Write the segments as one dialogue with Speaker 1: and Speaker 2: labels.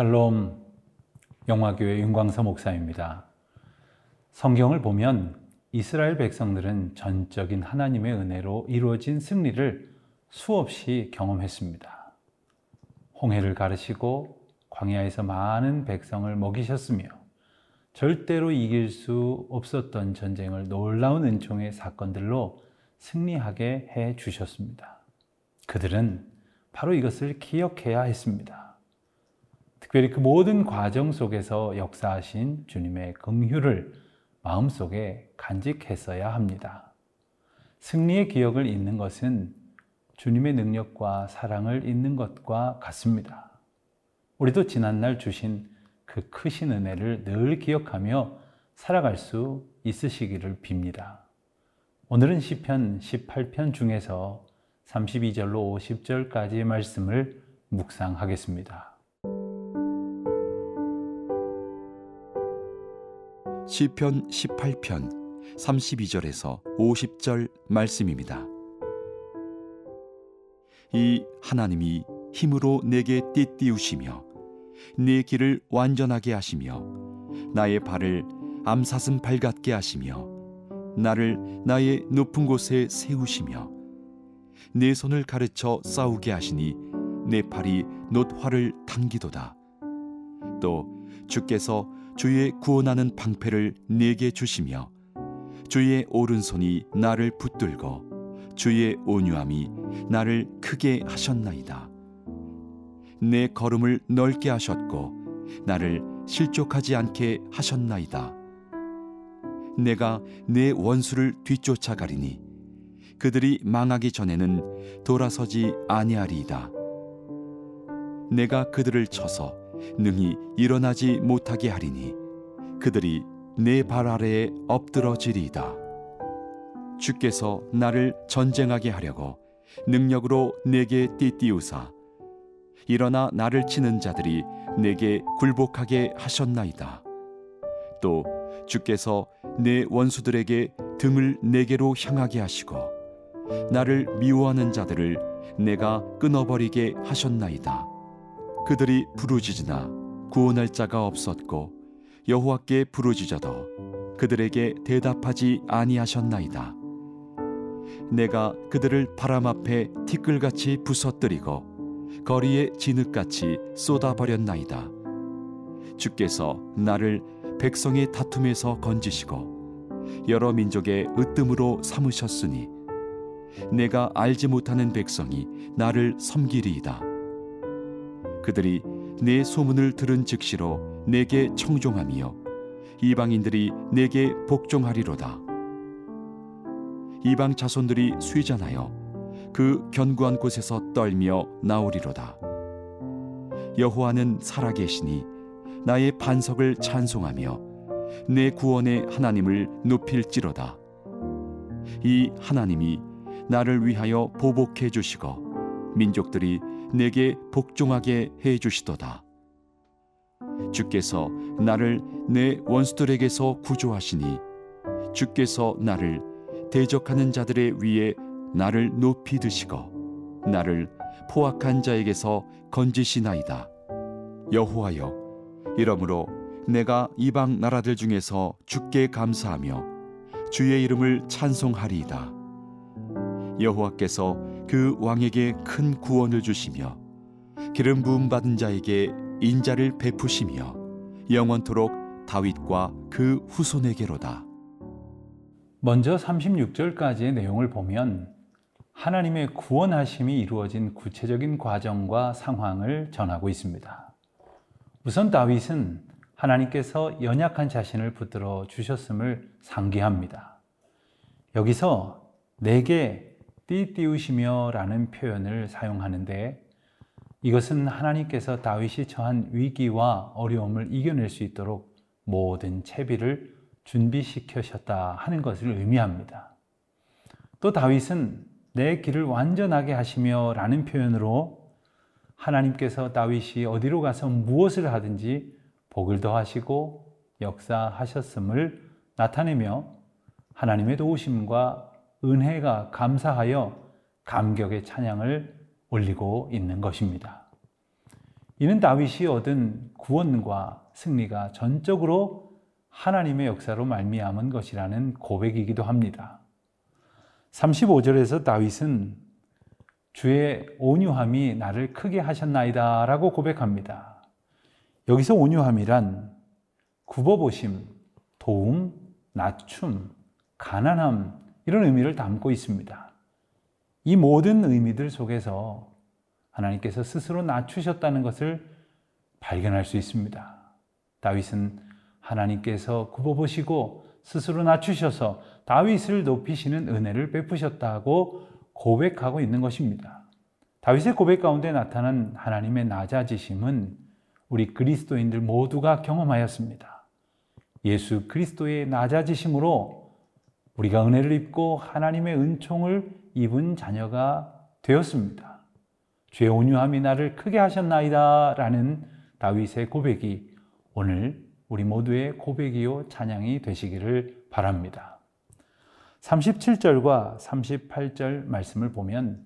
Speaker 1: 샬롬 영화교회 윤광서 목사입니다. 성경을 보면 이스라엘 백성들은 전적인 하나님의 은혜로 이루어진 승리를 수없이 경험했습니다. 홍해를 가르시고 광야에서 많은 백성을 먹이셨으며 절대로 이길 수 없었던 전쟁을 놀라운 은총의 사건들로 승리하게 해 주셨습니다. 그들은 바로 이것을 기억해야 했습니다. 특별히 그 모든 과정 속에서 역사하신 주님의 긍휼을 마음속에 간직했어야 합니다. 승리의 기억을 잊는 것은 주님의 능력과 사랑을 잊는 것과 같습니다. 우리도 지난날 주신 그 크신 은혜를 늘 기억하며 살아갈 수 있으시기를 빕니다. 오늘은 시편 18편 중에서 32절로 50절까지의 말씀을 묵상하겠습니다.
Speaker 2: 시편 18편 32절에서 50절 말씀입니다. 이 하나님이 힘으로 내게 띠띠우시며 내 길을 완전하게 하시며 나의 발을 암사슴 발 같게 하시며 나를 나의 높은 곳에 세우시며 내 손을 가르쳐 싸우게 하시니 내 팔이 놋화를 당기도다. 또 주께서 주의 구원하는 방패를 내게 주시며 주의 오른손이 나를 붙들고 주의 온유함이 나를 크게 하셨나이다. 내 걸음을 넓게 하셨고 나를 실족하지 않게 하셨나이다. 내가 내 원수를 뒤쫓아가리니 그들이 망하기 전에는 돌아서지 아니하리이다. 내가 그들을 쳐서 능히 일어나지 못하게 하리니 그들이 내 발 아래에 엎드러지리이다. 주께서 나를 전쟁하게 하려고 능력으로 내게 띠띠우사 일어나 나를 치는 자들이 내게 굴복하게 하셨나이다. 또 주께서 내 원수들에게 등을 내게로 향하게 하시고 나를 미워하는 자들을 내가 끊어버리게 하셨나이다. 그들이 부르짖으나 구원할 자가 없었고 여호와께 부르짖어도 그들에게 대답하지 아니하셨나이다. 내가 그들을 바람 앞에 티끌같이 부서뜨리고 거리에 진흙같이 쏟아버렸나이다. 주께서 나를 백성의 다툼에서 건지시고 여러 민족의 으뜸으로 삼으셨으니 내가 알지 못하는 백성이 나를 섬기리이다. 그들이 내 소문을 들은 즉시로 내게 청종하며 이방인들이 내게 복종하리로다. 이방 자손들이 수위전하여 그 견고한 곳에서 떨며 나오리로다. 여호와는 살아계시니 나의 반석을 찬송하며 내 구원의 하나님을 높일지로다. 이 하나님이 나를 위하여 보복해 주시고 민족들이 내게 복종하게 해 주시도다. 주께서 나를 내 원수들에게서 구조하시니 주께서 나를 대적하는 자들의 위에 나를 높이 드시고 나를 포악한 자에게서 건지시나이다. 여호와여 이러므로 내가 이방 나라들 중에서 주께 감사하며 주의 이름을 찬송하리이다. 여호와께서 그 왕에게 큰 구원을 주시며 기름 부음 받은 자에게 인자를 베푸시며 영원토록 다윗과 그 후손에게로다.
Speaker 1: 먼저 36절까지의 내용을 보면 하나님의 구원하심이 이루어진 구체적인 과정과 상황을 전하고 있습니다. 우선 다윗은 하나님께서 연약한 자신을 붙들어 주셨음을 상기합니다. 여기서 내게 띠띠우시며 라는 표현을 사용하는데 이것은 하나님께서 다윗이 처한 위기와 어려움을 이겨낼 수 있도록 모든 채비를 준비시켜셨다 하는 것을 의미합니다. 또 다윗은 내 길을 완전하게 하시며 라는 표현으로 하나님께서 다윗이 어디로 가서 무엇을 하든지 복을 더하시고 역사하셨음을 나타내며 하나님의 도우심과 은혜가 감사하여 감격의 찬양을 올리고 있는 것입니다. 이는 다윗이 얻은 구원과 승리가 전적으로 하나님의 역사로 말미암은 것이라는 고백이기도 합니다. 35절에서 다윗은 주의 온유함이 나를 크게 하셨나이다 라고 고백합니다. 여기서 온유함이란 굽어보심, 도움, 낮춤, 가난함 이런 의미를 담고 있습니다. 이 모든 의미들 속에서 하나님께서 스스로 낮추셨다는 것을 발견할 수 있습니다. 다윗은 하나님께서 굽어보시고 스스로 낮추셔서 다윗을 높이시는 은혜를 베푸셨다고 고백하고 있는 것입니다. 다윗의 고백 가운데 나타난 하나님의 낮아지심은 우리 그리스도인들 모두가 경험하였습니다. 예수 그리스도의 낮아지심으로 우리가 은혜를 입고 하나님의 은총을 입은 자녀가 되었습니다. 죄 온유함이 나를 크게 하셨나이다 라는 다윗의 고백이 오늘 우리 모두의 고백이요 찬양이 되시기를 바랍니다. 37절과 38절 말씀을 보면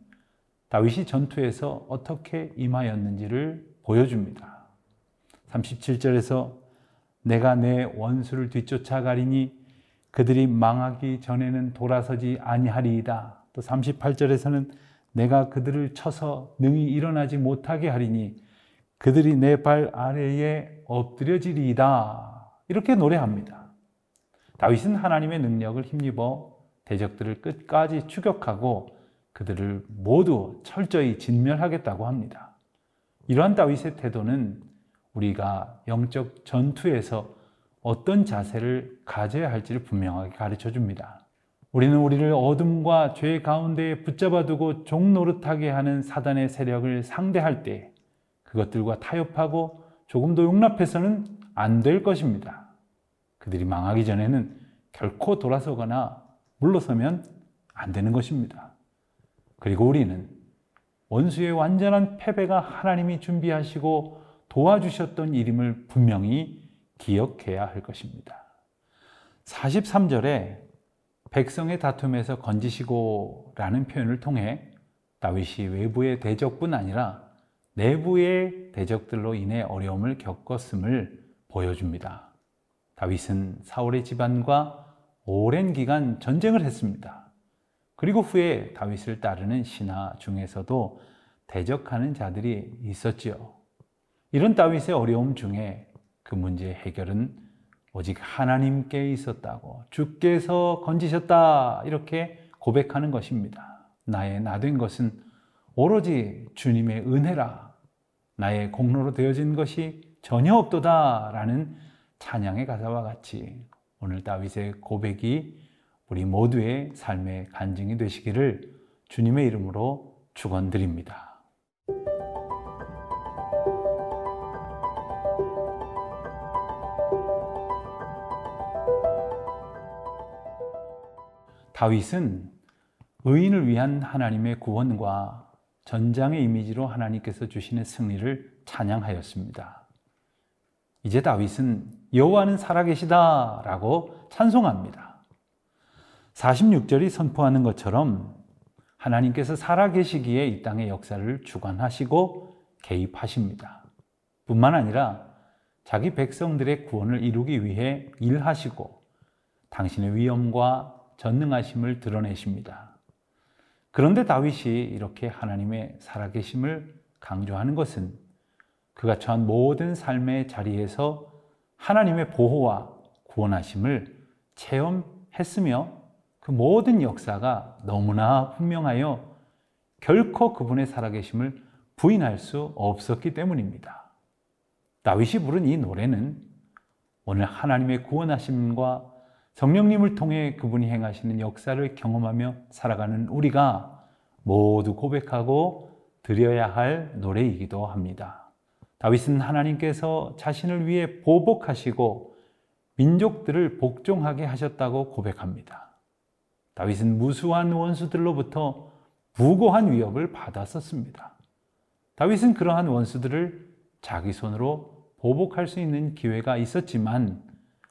Speaker 1: 다윗이 전투에서 어떻게 임하였는지를 보여줍니다. 37절에서 내가 내 원수를 뒤쫓아가리니 그들이 망하기 전에는 돌아서지 아니하리이다. 또 38절에서는 내가 그들을 쳐서 능히 일어나지 못하게 하리니 그들이 내 발 아래에 엎드려지리이다. 이렇게 노래합니다. 다윗은 하나님의 능력을 힘입어 대적들을 끝까지 추격하고 그들을 모두 철저히 진멸하겠다고 합니다. 이러한 다윗의 태도는 우리가 영적 전투에서 어떤 자세를 가져야 할지를 분명하게 가르쳐 줍니다. 우리는 우리를 어둠과 죄 가운데에 붙잡아 두고 종노릇하게 하는 사단의 세력을 상대할 때 그것들과 타협하고 조금 더 용납해서는 안 될 것입니다. 그들이 망하기 전에는 결코 돌아서거나 물러서면 안 되는 것입니다. 그리고 우리는 원수의 완전한 패배가 하나님이 준비하시고 도와주셨던 일임을 분명히 기억해야 할 것입니다. 43절에 백성의 다툼에서 건지시고 라는 표현을 통해 다윗이 외부의 대적뿐 아니라 내부의 대적들로 인해 어려움을 겪었음을 보여줍니다. 다윗은 사울의 집안과 오랜 기간 전쟁을 했습니다. 그리고 후에 다윗을 따르는 신하 중에서도 대적하는 자들이 있었지요. 이런 다윗의 어려움 중에 그 문제의 해결은 오직 하나님께 있었다고 주께서 건지셨다 이렇게 고백하는 것입니다. 나의 나된 것은 오로지 주님의 은혜라 나의 공로로 되어진 것이 전혀 없도다라는 찬양의 가사와 같이 오늘 다윗의 고백이 우리 모두의 삶의 간증이 되시기를 주님의 이름으로 축원드립니다. 다윗은 의인을 위한 하나님의 구원과 전장의 이미지로 하나님께서 주시는 승리를 찬양하였습니다. 이제 다윗은 여호와는 살아계시다라고 찬송합니다. 46절이 선포하는 것처럼 하나님께서 살아계시기에 이 땅의 역사를 주관하시고 개입하십니다. 뿐만 아니라 자기 백성들의 구원을 이루기 위해 일하시고 당신의 위엄과 전능하심을 드러내십니다. 그런데 다윗이 이렇게 하나님의 살아계심을 강조하는 것은 그가 처한 모든 삶의 자리에서 하나님의 보호와 구원하심을 체험했으며 그 모든 역사가 너무나 분명하여 결코 그분의 살아계심을 부인할 수 없었기 때문입니다. 다윗이 부른 이 노래는 오늘 하나님의 구원하심과 성령님을 통해 그분이 행하시는 역사를 경험하며 살아가는 우리가 모두 고백하고 드려야 할 노래이기도 합니다. 다윗은 하나님께서 자신을 위해 보복하시고 민족들을 복종하게 하셨다고 고백합니다. 다윗은 무수한 원수들로부터 무고한 위협을 받았었습니다. 다윗은 그러한 원수들을 자기 손으로 보복할 수 있는 기회가 있었지만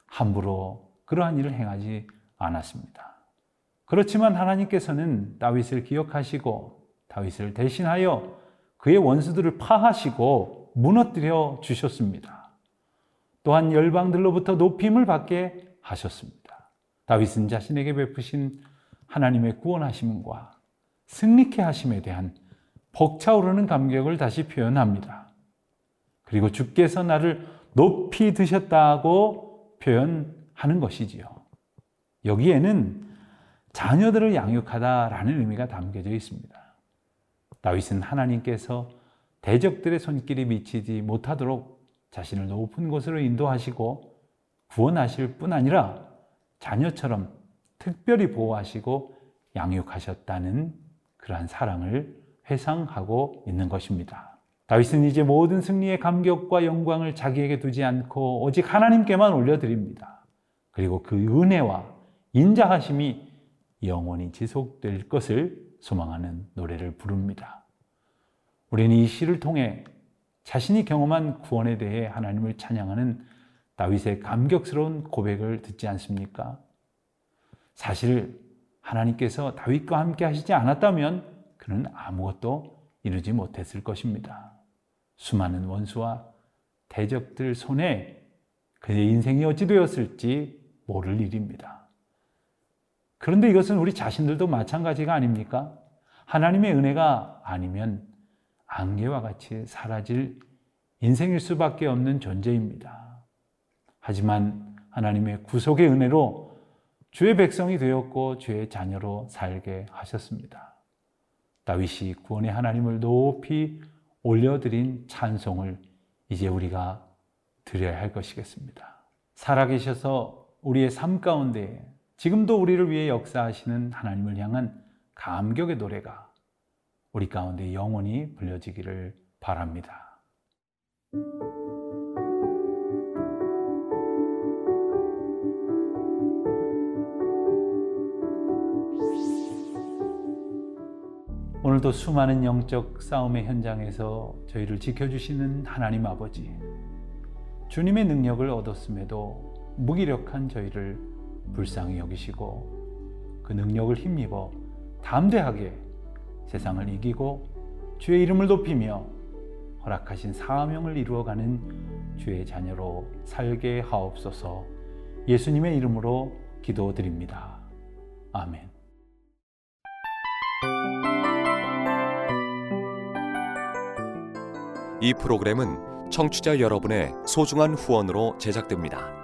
Speaker 1: 함부로 그러한 일을 행하지 않았습니다. 그렇지만 하나님께서는 다윗을 기억하시고 다윗을 대신하여 그의 원수들을 파하시고 무너뜨려 주셨습니다. 또한 열방들로부터 높임을 받게 하셨습니다. 다윗은 자신에게 베푸신 하나님의 구원하심과 승리케 하심에 대한 벅차오르는 감격을 다시 표현합니다. 그리고 주께서 나를 높이 드셨다고 표현 하는 것이지요. 여기에는 자녀들을 양육하다라는 의미가 담겨져 있습니다. 다윗은 하나님께서 대적들의 손길이 미치지 못하도록 자신을 높은 곳으로 인도하시고 구원하실 뿐 아니라 자녀처럼 특별히 보호하시고 양육하셨다는 그러한 사랑을 회상하고 있는 것입니다. 다윗은 이제 모든 승리의 감격과 영광을 자기에게 두지 않고 오직 하나님께만 올려드립니다. 그리고 그 은혜와 인자하심이 영원히 지속될 것을 소망하는 노래를 부릅니다. 우리는 이 시를 통해 자신이 경험한 구원에 대해 하나님을 찬양하는 다윗의 감격스러운 고백을 듣지 않습니까? 사실 하나님께서 다윗과 함께 하시지 않았다면 그는 아무것도 이루지 못했을 것입니다. 수많은 원수와 대적들 손에 그의 인생이 어찌 되었을지 모를 일입니다. 그런데 이것은 우리 자신들도 마찬가지가 아닙니까? 하나님의 은혜가 아니면 안개와 같이 사라질 인생일 수밖에 없는 존재입니다. 하지만 하나님의 구속의 은혜로 주의 백성이 되었고 주의 자녀로 살게 하셨습니다. 다윗이 구원의 하나님을 높이 올려드린 찬송을 이제 우리가 드려야 할 것이겠습니다. 살아계셔서 우리의 삶 가운데 지금도 우리를 위해 역사하시는 하나님을 향한 감격의 노래가 우리 가운데 영원히 불려지기를 바랍니다. 오늘도 수많은 영적 싸움의 현장에서 저희를 지켜주시는 하나님 아버지, 주님의 능력을 얻었음에도 무기력한 저희를 불쌍히 여기시고 그 능력을 힘입어 담대하게 세상을 이기고 주의 이름을 높이며 허락하신 사명을 이루어가는 주의 자녀로 살게 하옵소서 예수님의 이름으로 기도드립니다. 아멘.
Speaker 3: 이 프로그램은 청취자 여러분의 소중한 후원으로 제작됩니다.